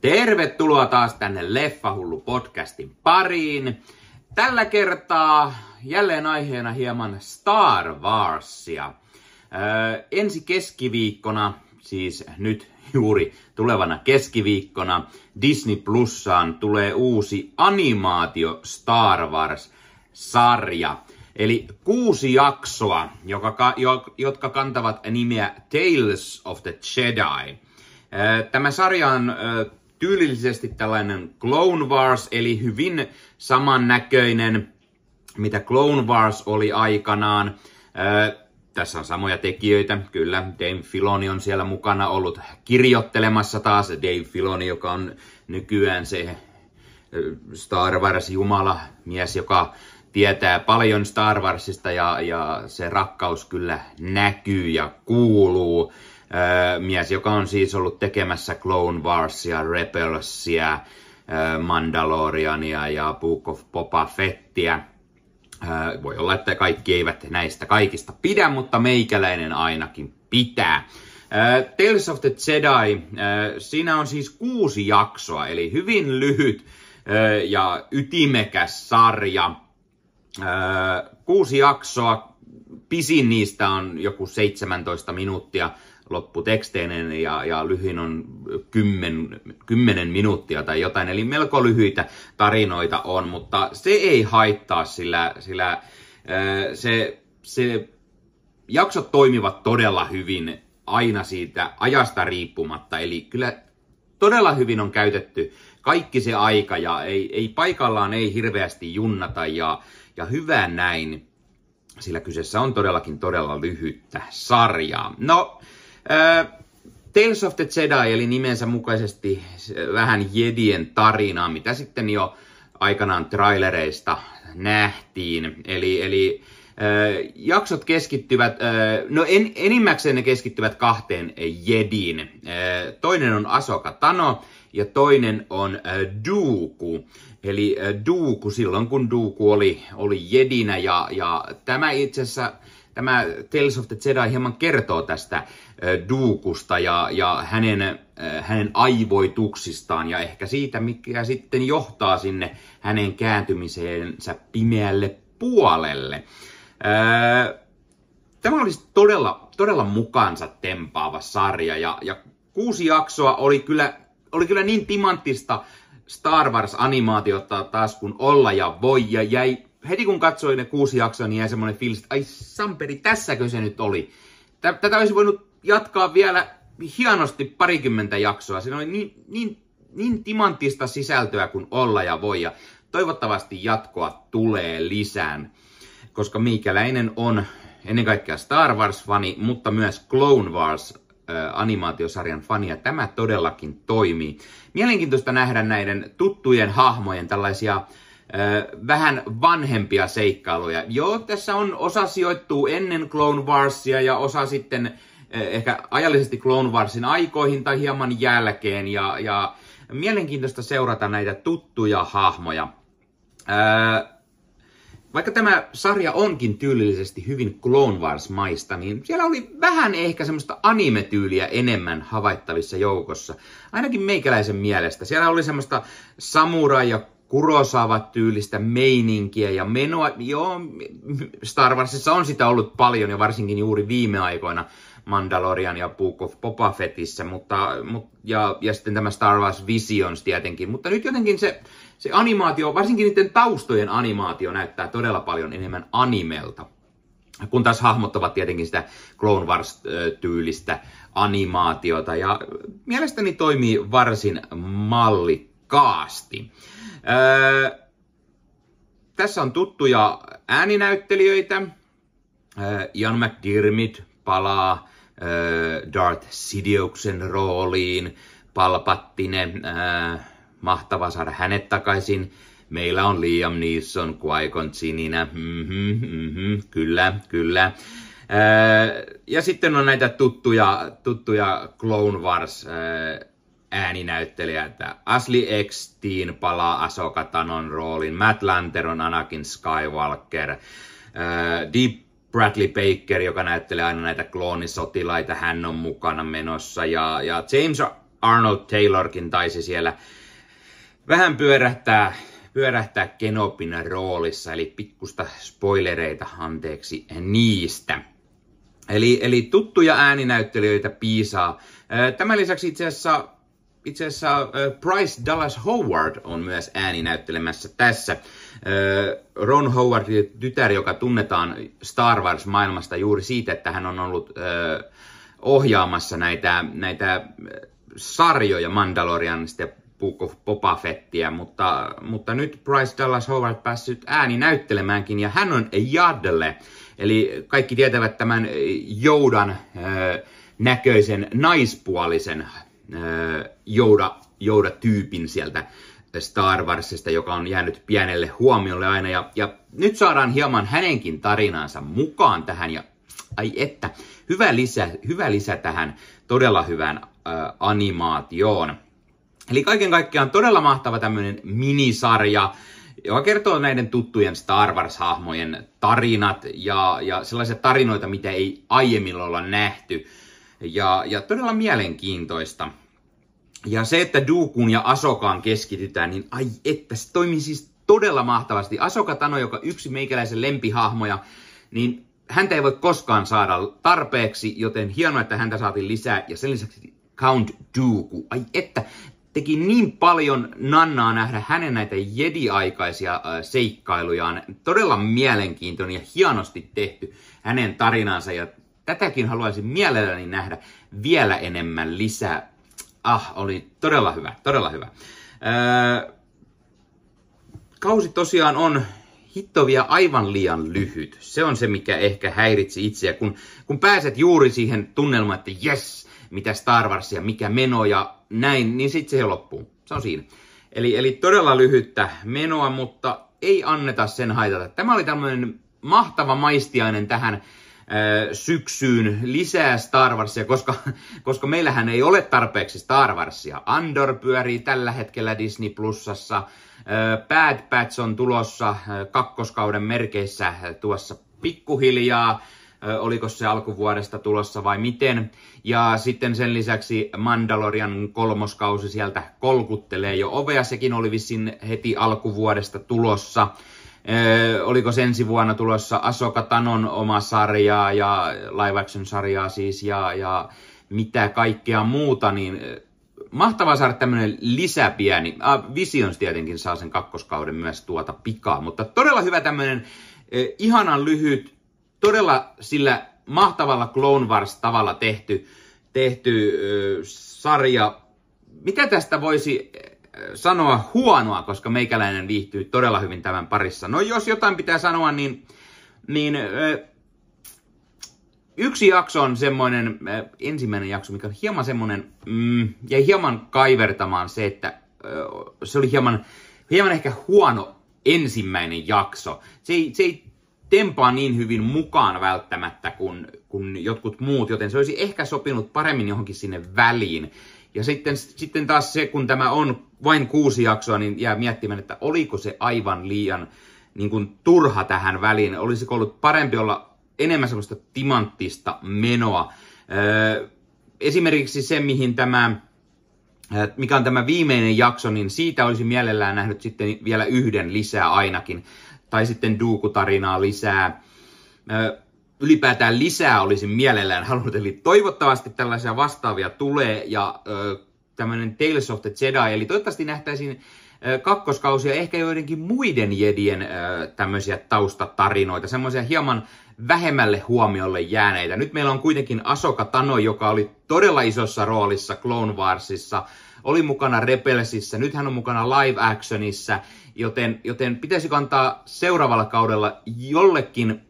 Tervetuloa taas tänne Leffahullu podcastin pariin. Tällä kertaa jälleen aiheena hieman Star Warsia. Öö, ensi keskiviikkona, siis nyt juuri tulevana keskiviikkona, Disney Plussaan tulee uusi animaatio Star Wars-sarja. Eli kuusi jaksoa, joka, jotka kantavat nimeä Tales of the Jedi. Tämä sarja on tyylillisesti tällainen Clone Wars, eli hyvin samannäköinen, mitä Clone Wars oli aikanaan. Tässä on samoja tekijöitä, kyllä. Dave Filoni on siellä mukana ollut kirjoittelemassa taas. Dave Filoni, joka on nykyään se Star Wars-jumala mies, joka tietää paljon Star Warsista ja, ja se rakkaus kyllä näkyy ja kuuluu. Mies, joka on siis ollut tekemässä Clone Warsia, Rebelsia, Mandaloriania ja Book of Boba Fettiä. Voi olla, että kaikki eivät näistä kaikista pidä, mutta meikäläinen ainakin pitää. Tales of the Jedi, siinä on siis kuusi jaksoa, eli hyvin lyhyt ja ytimekäs sarja. Kuusi jaksoa, pisin niistä on joku 17 minuuttia lopputeksteinen ja, ja lyhin on 10, 10 minuuttia tai jotain, eli melko lyhyitä tarinoita on, mutta se ei haittaa, sillä, sillä se, se jaksot toimivat todella hyvin aina siitä ajasta riippumatta, eli kyllä todella hyvin on käytetty kaikki se aika ja ei, ei paikallaan ei hirveästi junnata ja, ja hyvä näin, sillä kyseessä on todellakin todella lyhyttä sarjaa. No, äh, Tales of the Jedi, eli nimensä mukaisesti vähän Jedien tarinaa, mitä sitten jo aikanaan trailereista nähtiin. Eli, eli äh, jaksot keskittyvät, äh, no en, enimmäkseen ne keskittyvät kahteen Jediin. Äh, toinen on Asoka Tano ja toinen on äh, Dooku. Eli äh, Dooku silloin, kun Dooku oli, oli jedinä ja, ja tämä itse asiassa, tämä Tales of the Jedi hieman kertoo tästä Dookusta ja, ja hänen, hänen aivoituksistaan ja ehkä siitä, mikä sitten johtaa sinne hänen kääntymiseensä pimeälle puolelle. Tämä olisi todella, todella mukaansa tempaava sarja ja, ja kuusi jaksoa oli kyllä, oli kyllä niin timanttista Star Wars-animaatiota taas kun olla ja voi, ja jäi, heti kun katsoin ne kuusi jaksoa, niin jäi semmoinen fiilis, että ai Samperi, tässäkö se nyt oli? Tätä olisi voinut jatkaa vielä hienosti parikymmentä jaksoa. Siinä oli niin, niin, niin timanttista sisältöä kuin olla ja voi, ja toivottavasti jatkoa tulee lisään, koska Miikäläinen on ennen kaikkea Star Wars-fani, mutta myös Clone Wars animaatiosarjan fania. Tämä todellakin toimii. Mielenkiintoista nähdä näiden tuttujen hahmojen tällaisia vähän vanhempia seikkailuja. Joo, tässä on osa sijoittuu ennen Clone Warsia ja osa sitten ehkä ajallisesti Clone Warsin aikoihin tai hieman jälkeen. Ja, ja mielenkiintoista seurata näitä tuttuja hahmoja. Vaikka tämä sarja onkin tyylillisesti hyvin Clone Wars-maista, niin siellä oli vähän ehkä semmoista anime-tyyliä enemmän havaittavissa joukossa. Ainakin meikäläisen mielestä. Siellä oli semmoista samurai- ja Kurosawa-tyylistä meininkiä ja menoa. Joo, Star Warsissa on sitä ollut paljon ja varsinkin juuri viime aikoina Mandalorian ja Book of Boba Fettissä, mutta, mutta, ja, ja sitten tämä Star Wars Visions tietenkin. Mutta nyt jotenkin se se animaatio, varsinkin niiden taustojen animaatio näyttää todella paljon enemmän animelta. Kun taas hahmot ovat tietenkin sitä Clone Wars-tyylistä animaatiota ja mielestäni toimii varsin mallikkaasti. Öö, tässä on tuttuja ääninäyttelijöitä. Ian McDermott palaa Darth Sidiouksen rooliin. Palpattine, mahtava saada hänet takaisin. Meillä on Liam Neeson, Qui-Gon mm-hmm, mm-hmm, kyllä, kyllä. ja sitten on näitä tuttuja, tuttuja Clone Wars ääninäyttelijäitä. Ashley Eckstein palaa Asoka Tanon roolin, Matt Lanter on Anakin Skywalker, Deep Bradley Baker, joka näyttelee aina näitä kloonisotilaita, hän on mukana menossa, ja, ja James Arnold Taylorkin taisi siellä vähän pyörähtää, pyörähtää Kenopin roolissa, eli pikkusta spoilereita anteeksi niistä. Eli, eli tuttuja ääninäyttelijöitä piisaa. Tämän lisäksi itse asiassa, itse asiassa Bryce Dallas Howard on myös ääninäyttelemässä tässä. Ron Howardin tytär, joka tunnetaan Star Wars-maailmasta juuri siitä, että hän on ollut ohjaamassa näitä, näitä sarjoja Mandalorianista ja Boba Fettiä, mutta, mutta nyt Bryce Dallas Howard päässyt ääni näyttelemäänkin, ja hän on Jadle, eli kaikki tietävät tämän Joudan näköisen naispuolisen Jouda, Jouda-tyypin sieltä Star Warsista, joka on jäänyt pienelle huomiolle aina, ja, ja nyt saadaan hieman hänenkin tarinansa mukaan tähän, ja ai että, hyvä lisä, hyvä lisä tähän todella hyvään äh, animaatioon. Eli kaiken kaikkiaan todella mahtava tämmöinen minisarja, joka kertoo näiden tuttujen Star Wars-hahmojen tarinat ja, ja sellaisia tarinoita, mitä ei aiemmin olla nähty. Ja, ja todella mielenkiintoista. Ja se, että Dukun ja Asokaan keskitytään, niin ai että, se toimii siis todella mahtavasti. Asoka Tano, joka yksi meikäläisen lempihahmoja, niin häntä ei voi koskaan saada tarpeeksi, joten hienoa, että häntä saatiin lisää. Ja sen lisäksi Count Dooku. Ai että, teki niin paljon nannaa nähdä hänen näitä jedi-aikaisia äh, seikkailujaan. Todella mielenkiintoinen ja hienosti tehty hänen tarinansa ja tätäkin haluaisin mielelläni nähdä vielä enemmän lisää. Ah, oli todella hyvä, todella hyvä. Äh, kausi tosiaan on hittovia aivan liian lyhyt. Se on se, mikä ehkä häiritsi itseä, kun, kun pääset juuri siihen tunnelmaan, että yes, mitä Star Warsia, mikä meno ja näin, niin sitten se loppuu. Se on siinä. Eli, eli todella lyhyttä menoa, mutta ei anneta sen haitata. Tämä oli tämmöinen mahtava maistiainen tähän äh, syksyyn lisää Star Warsia, koska, koska meillähän ei ole tarpeeksi Star Warsia. Andor pyörii tällä hetkellä Disney Plusassa. Bad Batch on tulossa kakkoskauden merkeissä tuossa pikkuhiljaa oliko se alkuvuodesta tulossa vai miten. Ja sitten sen lisäksi Mandalorian kolmoskausi sieltä kolkuttelee jo ovea, sekin oli vissiin heti alkuvuodesta tulossa. Oliko se ensi vuonna tulossa Asoka Tanon oma sarjaa ja live action sarjaa siis ja, ja mitä kaikkea muuta, niin mahtavaa saada tämmöinen lisäpieni. Ah, Visions tietenkin saa sen kakkoskauden myös tuota pikaa, mutta todella hyvä tämmöinen eh, ihanan lyhyt todella sillä mahtavalla Clone Wars-tavalla tehty, tehty ö, sarja. Mitä tästä voisi sanoa huonoa, koska meikäläinen viihtyy todella hyvin tämän parissa? No jos jotain pitää sanoa, niin, niin yksi jakso on semmoinen, ensimmäinen jakso, mikä on hieman semmoinen, mm, jäi hieman kaivertamaan se, että se oli hieman, hieman ehkä huono ensimmäinen jakso. Se ei, se ei tempaa niin hyvin mukaan välttämättä kuin, kuin jotkut muut, joten se olisi ehkä sopinut paremmin johonkin sinne väliin. Ja sitten, sitten taas se, kun tämä on vain kuusi jaksoa, niin jää miettimään, että oliko se aivan liian niin kuin, turha tähän väliin. Olisiko ollut parempi olla enemmän semmoista timanttista menoa. Öö, esimerkiksi se, mihin tämä, mikä on tämä viimeinen jakso, niin siitä olisi mielellään nähnyt sitten vielä yhden lisää ainakin tai sitten Duuku-tarinaa lisää. Ylipäätään lisää olisin mielellään halunnut, eli toivottavasti tällaisia vastaavia tulee, ja tämmöinen Tales of the Jedi, eli toivottavasti nähtäisiin kakkoskausia, ehkä joidenkin muiden jedien tämmöisiä taustatarinoita, semmoisia hieman vähemmälle huomiolle jääneitä. Nyt meillä on kuitenkin Asoka Tano, joka oli todella isossa roolissa Clone Warsissa, oli mukana Rebelsissä, nyt hän on mukana live actionissa, joten, joten pitäisi kantaa seuraavalla kaudella jollekin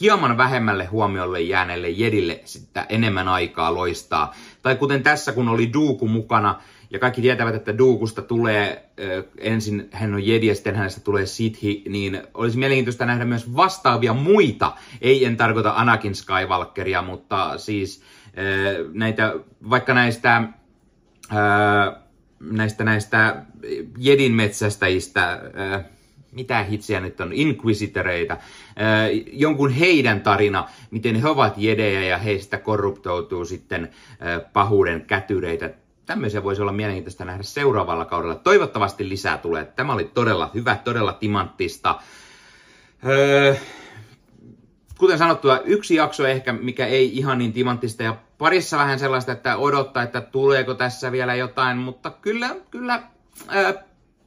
hieman vähemmälle huomiolle jääneelle Jedille sitä enemmän aikaa loistaa. Tai kuten tässä, kun oli Duuku mukana, ja kaikki tietävät, että Duukusta tulee, äh, ensin hän on Jedi ja sitten hänestä tulee Sithi, niin olisi mielenkiintoista nähdä myös vastaavia muita. Ei en tarkoita Anakin Skywalkeria, mutta siis äh, näitä, vaikka näistä äh, näistä, näistä Jedin metsästäjistä, äh, mitä hitsiä nyt on, Inquisitoreita, jonkun heidän tarina, miten he ovat jedejä ja heistä korruptoutuu sitten pahuuden kätyreitä. Tämmöisiä voisi olla mielenkiintoista nähdä seuraavalla kaudella. Toivottavasti lisää tulee. Tämä oli todella hyvä, todella timanttista. Kuten sanottua, yksi jakso ehkä, mikä ei ihan niin timanttista ja parissa vähän sellaista, että odottaa, että tuleeko tässä vielä jotain, mutta kyllä, kyllä ää,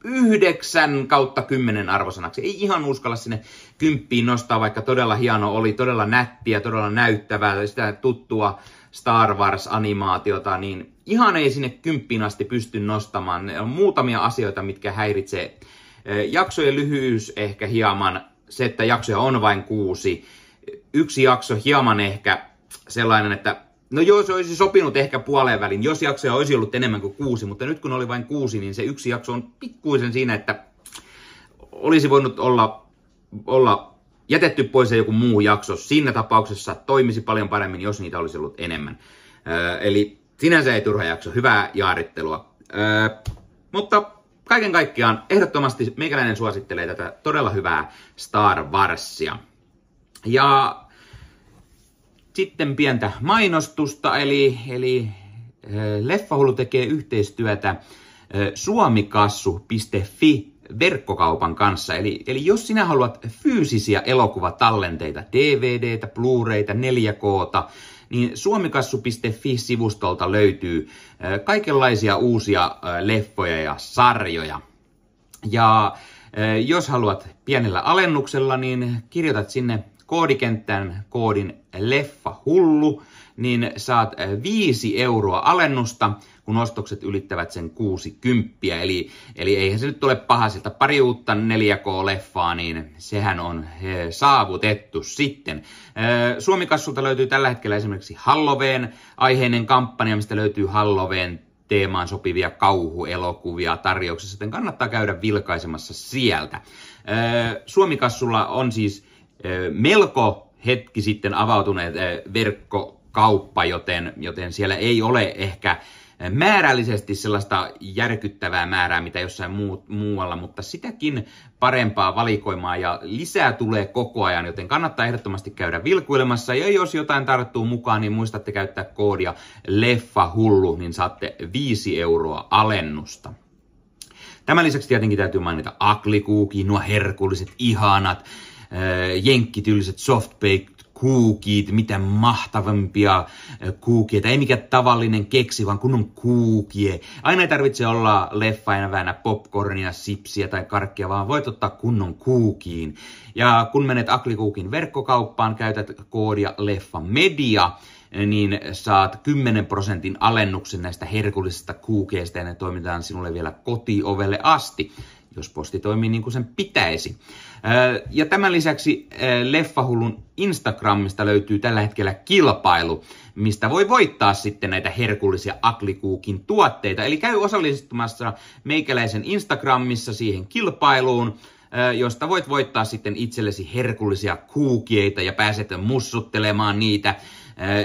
9 kautta 10 arvosanaksi. Ei ihan uskalla sinne kymppiin nostaa, vaikka todella hieno oli, todella nättiä, todella näyttävää, sitä tuttua Star Wars-animaatiota, niin ihan ei sinne kymppiin asti pysty nostamaan. On muutamia asioita, mitkä häiritsee. Jaksojen lyhyys ehkä hieman, se, että jaksoja on vain kuusi. Yksi jakso hieman ehkä sellainen, että No joo, se olisi sopinut ehkä puoleen välin, jos jaksoja olisi ollut enemmän kuin kuusi, mutta nyt kun oli vain kuusi, niin se yksi jakso on pikkuisen siinä, että olisi voinut olla, olla jätetty pois joku muu jakso. Siinä tapauksessa toimisi paljon paremmin, jos niitä olisi ollut enemmän. Öö, eli sinänsä ei turha jakso, hyvää jaarittelua. Öö, mutta kaiken kaikkiaan ehdottomasti meikäläinen suosittelee tätä todella hyvää Star Warsia. Ja sitten pientä mainostusta, eli, eli Leffahullu tekee yhteistyötä suomikassu.fi verkkokaupan kanssa. Eli, eli jos sinä haluat fyysisiä elokuvatallenteita, DVDtä, Blu-rayta, 4Kta, niin suomikassu.fi-sivustolta löytyy kaikenlaisia uusia leffoja ja sarjoja. Ja jos haluat pienellä alennuksella, niin kirjoitat sinne koodikenttään koodin leffa hullu, niin saat 5 euroa alennusta, kun ostokset ylittävät sen 60. Eli, eli eihän se nyt ole paha sieltä pari uutta 4K-leffaa, niin sehän on saavutettu sitten. Suomikassulta löytyy tällä hetkellä esimerkiksi Halloween aiheinen kampanja, mistä löytyy Halloween teemaan sopivia kauhuelokuvia tarjouksessa, joten kannattaa käydä vilkaisemassa sieltä. Suomikassulla on siis melko hetki sitten avautuneet verkkokauppa, joten, joten siellä ei ole ehkä määrällisesti sellaista järkyttävää määrää, mitä jossain muu, muualla, mutta sitäkin parempaa valikoimaa ja lisää tulee koko ajan, joten kannattaa ehdottomasti käydä vilkuilemassa. Ja jos jotain tarttuu mukaan, niin muistatte käyttää koodia LEFFAHULLU, niin saatte 5 euroa alennusta. Tämän lisäksi tietenkin täytyy mainita aklikuuki, nuo herkulliset, ihanat, jenkkityyliset softbaked kuukit, mitä mahtavampia kuukieita. Ei mikään tavallinen keksi, vaan kunnon kuukie. Aina ei tarvitse olla leffa väänä popcornia, sipsiä tai karkkia, vaan voit ottaa kunnon kuukiin. Ja kun menet Aklikuukin verkkokauppaan, käytät koodia leffa media, niin saat 10 prosentin alennuksen näistä herkullisista kuukeista ja ne toimitaan sinulle vielä kotiovelle asti jos posti toimii niin kuin sen pitäisi. Ja tämän lisäksi Leffahullun Instagramista löytyy tällä hetkellä kilpailu, mistä voi voittaa sitten näitä herkullisia Aklikuukin tuotteita. Eli käy osallistumassa meikäläisen Instagramissa siihen kilpailuun, josta voit voittaa sitten itsellesi herkullisia kuukieita ja pääset mussuttelemaan niitä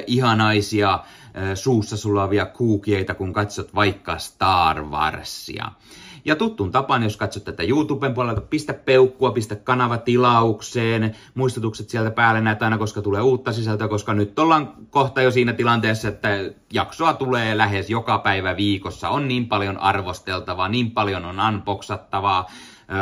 ihanaisia suussa sulavia kuukieita, kun katsot vaikka Star Warsia. Ja tuttuun tapaan, jos katsot tätä YouTuben puolelta, pistä peukkua, pistä kanava tilaukseen, muistutukset sieltä päälle näet aina, koska tulee uutta sisältöä, koska nyt ollaan kohta jo siinä tilanteessa, että jaksoa tulee lähes joka päivä viikossa. On niin paljon arvosteltavaa, niin paljon on unboxattavaa,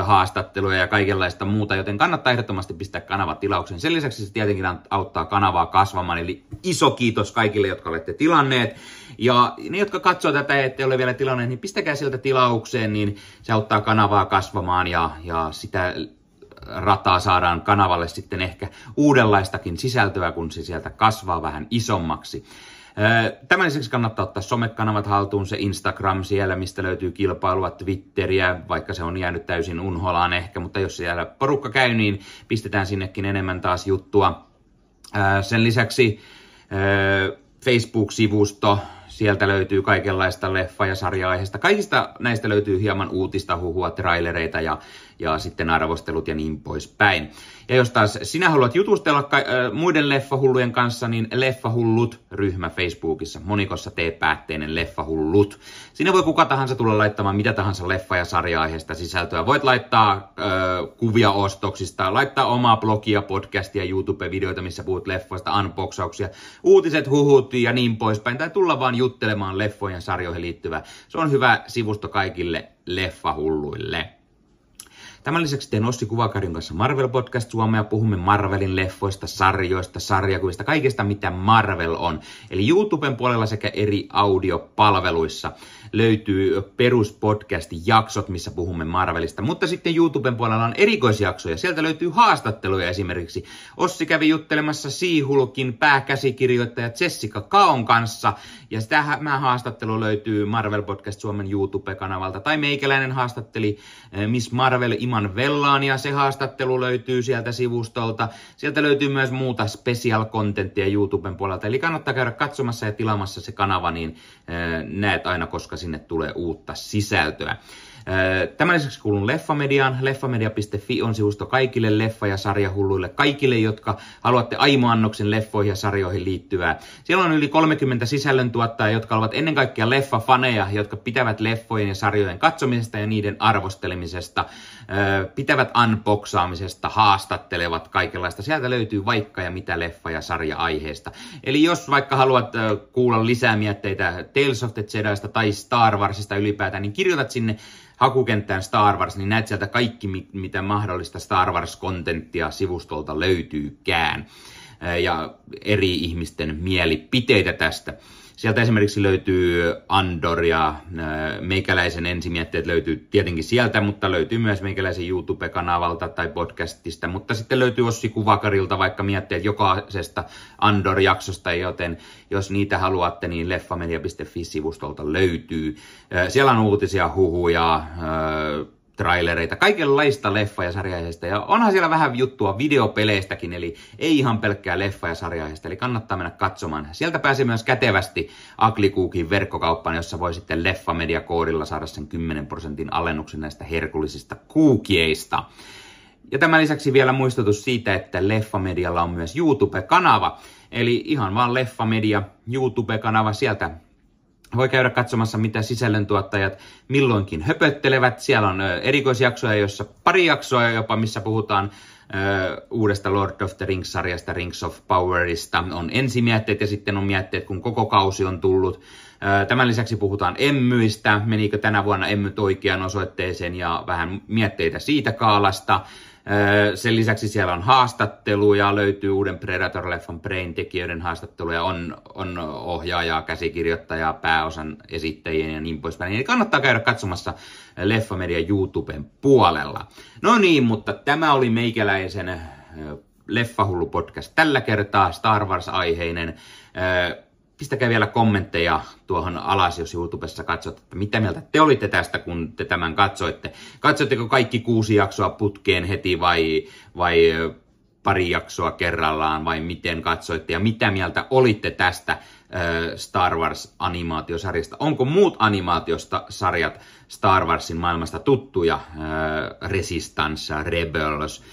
haastatteluja ja kaikenlaista muuta, joten kannattaa ehdottomasti pistää kanava tilaukseen. Sen lisäksi se tietenkin auttaa kanavaa kasvamaan, eli iso kiitos kaikille, jotka olette tilanneet. Ja ne, jotka katsoo tätä ja ette ole vielä tilanneet, niin pistäkää sieltä tilaukseen, niin se auttaa kanavaa kasvamaan ja, ja sitä rataa saadaan kanavalle sitten ehkä uudenlaistakin sisältöä, kun se sieltä kasvaa vähän isommaksi. Tämän lisäksi kannattaa ottaa somekanavat haltuun, se Instagram siellä, mistä löytyy kilpailua, Twitteriä, vaikka se on jäänyt täysin unholaan ehkä, mutta jos siellä porukka käy, niin pistetään sinnekin enemmän taas juttua. Sen lisäksi Facebook-sivusto, sieltä löytyy kaikenlaista leffa- ja sarja-aiheista. Kaikista näistä löytyy hieman uutista, huhua, trailereita ja, ja sitten arvostelut ja niin poispäin. Ja jos taas sinä haluat jutustella ka- äh, muiden leffahullujen kanssa, niin Leffahullut-ryhmä Facebookissa, monikossa T-päätteinen Leffahullut. Sinne voi kuka tahansa tulla laittamaan mitä tahansa leffa- ja sarja-aiheesta sisältöä. Voit laittaa äh, kuvia ostoksista, laittaa omaa blogia, podcastia, YouTube-videoita, missä puhut leffoista, unboxauksia, uutiset, huhut ja niin poispäin. Tai tulla vaan juttelemaan leffojen sarjoihin liittyvää. Se on hyvä sivusto kaikille leffahulluille. Tämän lisäksi teen Ossi Kuvakarjun kanssa Marvel Podcast Suomea. Puhumme Marvelin leffoista, sarjoista, sarjakuvista, kaikesta mitä Marvel on. Eli YouTuben puolella sekä eri audiopalveluissa löytyy peruspodcastin jaksot, missä puhumme Marvelista. Mutta sitten YouTuben puolella on erikoisjaksoja. Sieltä löytyy haastatteluja esimerkiksi. Ossi kävi juttelemassa Siihulkin pääkäsikirjoittaja Jessica Kaon kanssa. Ja tämä haastattelu löytyy Marvel Podcast Suomen YouTube-kanavalta. Tai meikäläinen haastatteli eh, Miss Marvel Iman Vellaan ja se haastattelu löytyy sieltä sivustolta. Sieltä löytyy myös muuta special contenttia YouTuben puolelta. Eli kannattaa käydä katsomassa ja tilaamassa se kanava, niin eh, näet aina, koska sinne tulee uutta sisältöä. Tämän lisäksi kuulun Leffamediaan. Leffamedia.fi on sivusto kaikille leffa- ja sarjahulluille, kaikille, jotka haluatte aimoannoksen leffoihin ja sarjoihin liittyvää. Siellä on yli 30 sisällöntuottajaa, jotka ovat ennen kaikkea leffafaneja, jotka pitävät leffojen ja sarjojen katsomisesta ja niiden arvostelemisesta, pitävät unboxaamisesta, haastattelevat kaikenlaista. Sieltä löytyy vaikka ja mitä leffa- ja sarja-aiheesta. Eli jos vaikka haluat kuulla lisää mietteitä Tales of the Jediista tai Star Warsista ylipäätään, niin kirjoitat sinne hakukenttään Star Wars, niin näet sieltä kaikki, mitä mahdollista Star Wars-kontenttia sivustolta löytyykään ja eri ihmisten mielipiteitä tästä. Sieltä esimerkiksi löytyy Andor ja meikäläisen ensimietteet löytyy tietenkin sieltä, mutta löytyy myös meikäläisen YouTube-kanavalta tai podcastista. Mutta sitten löytyy Ossi Kuvakarilta vaikka mietteet jokaisesta Andor-jaksosta, joten jos niitä haluatte, niin leffamedia.fi-sivustolta löytyy. Siellä on uutisia, huhuja, trailereita, kaikenlaista leffa- ja sarjaisesta. Ja onhan siellä vähän juttua videopeleistäkin, eli ei ihan pelkkää leffa- ja sarjaisesta, eli kannattaa mennä katsomaan. Sieltä pääsee myös kätevästi Aklikuukin verkkokauppaan, jossa voi sitten Leffamedia-koodilla saada sen 10 prosentin alennuksen näistä herkullisista kuukieista. Ja tämän lisäksi vielä muistutus siitä, että Leffamedialla on myös YouTube-kanava. Eli ihan vaan Leffamedia YouTube-kanava, sieltä voi käydä katsomassa, mitä sisällöntuottajat milloinkin höpöttelevät. Siellä on erikoisjaksoja, jossa pari jaksoa jopa, missä puhutaan uudesta Lord of the Rings-sarjasta, Rings of Powerista. On ensimietteet ja sitten on mietteet, kun koko kausi on tullut. Tämän lisäksi puhutaan emmyistä, menikö tänä vuonna emmyt oikeaan osoitteeseen ja vähän mietteitä siitä kaalasta. Sen lisäksi siellä on haastatteluja, löytyy uuden Predator-leffan Brain tekijöiden haastatteluja, on, on ohjaajaa, käsikirjoittajaa, pääosan esittäjien ja niin poispäin. Eli kannattaa käydä katsomassa Leffamedia YouTuben puolella. No niin, mutta tämä oli meikäläisen Leffahullu podcast tällä kertaa, Star Wars-aiheinen pistäkää vielä kommentteja tuohon alas, jos YouTubessa katsot, että mitä mieltä te olitte tästä, kun te tämän katsoitte. Katsoitteko kaikki kuusi jaksoa putkeen heti vai, vai pari jaksoa kerrallaan vai miten katsoitte ja mitä mieltä olitte tästä Star Wars-animaatiosarjasta. Onko muut animaatiosarjat Star Warsin maailmasta tuttuja? Resistance, Rebels,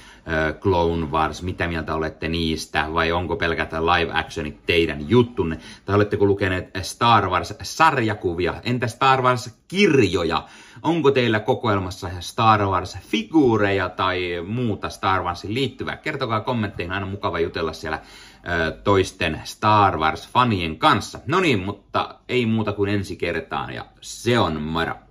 Clone Wars, mitä mieltä olette niistä, vai onko pelkästään live actionit teidän juttunne, tai oletteko lukeneet Star Wars-sarjakuvia, entä Star Wars-kirjoja, onko teillä kokoelmassa Star Wars-figuureja tai muuta Star Warsin liittyvää, kertokaa kommentteihin, aina mukava jutella siellä toisten Star Wars-fanien kanssa. No niin, mutta ei muuta kuin ensi kertaan, ja se on mara.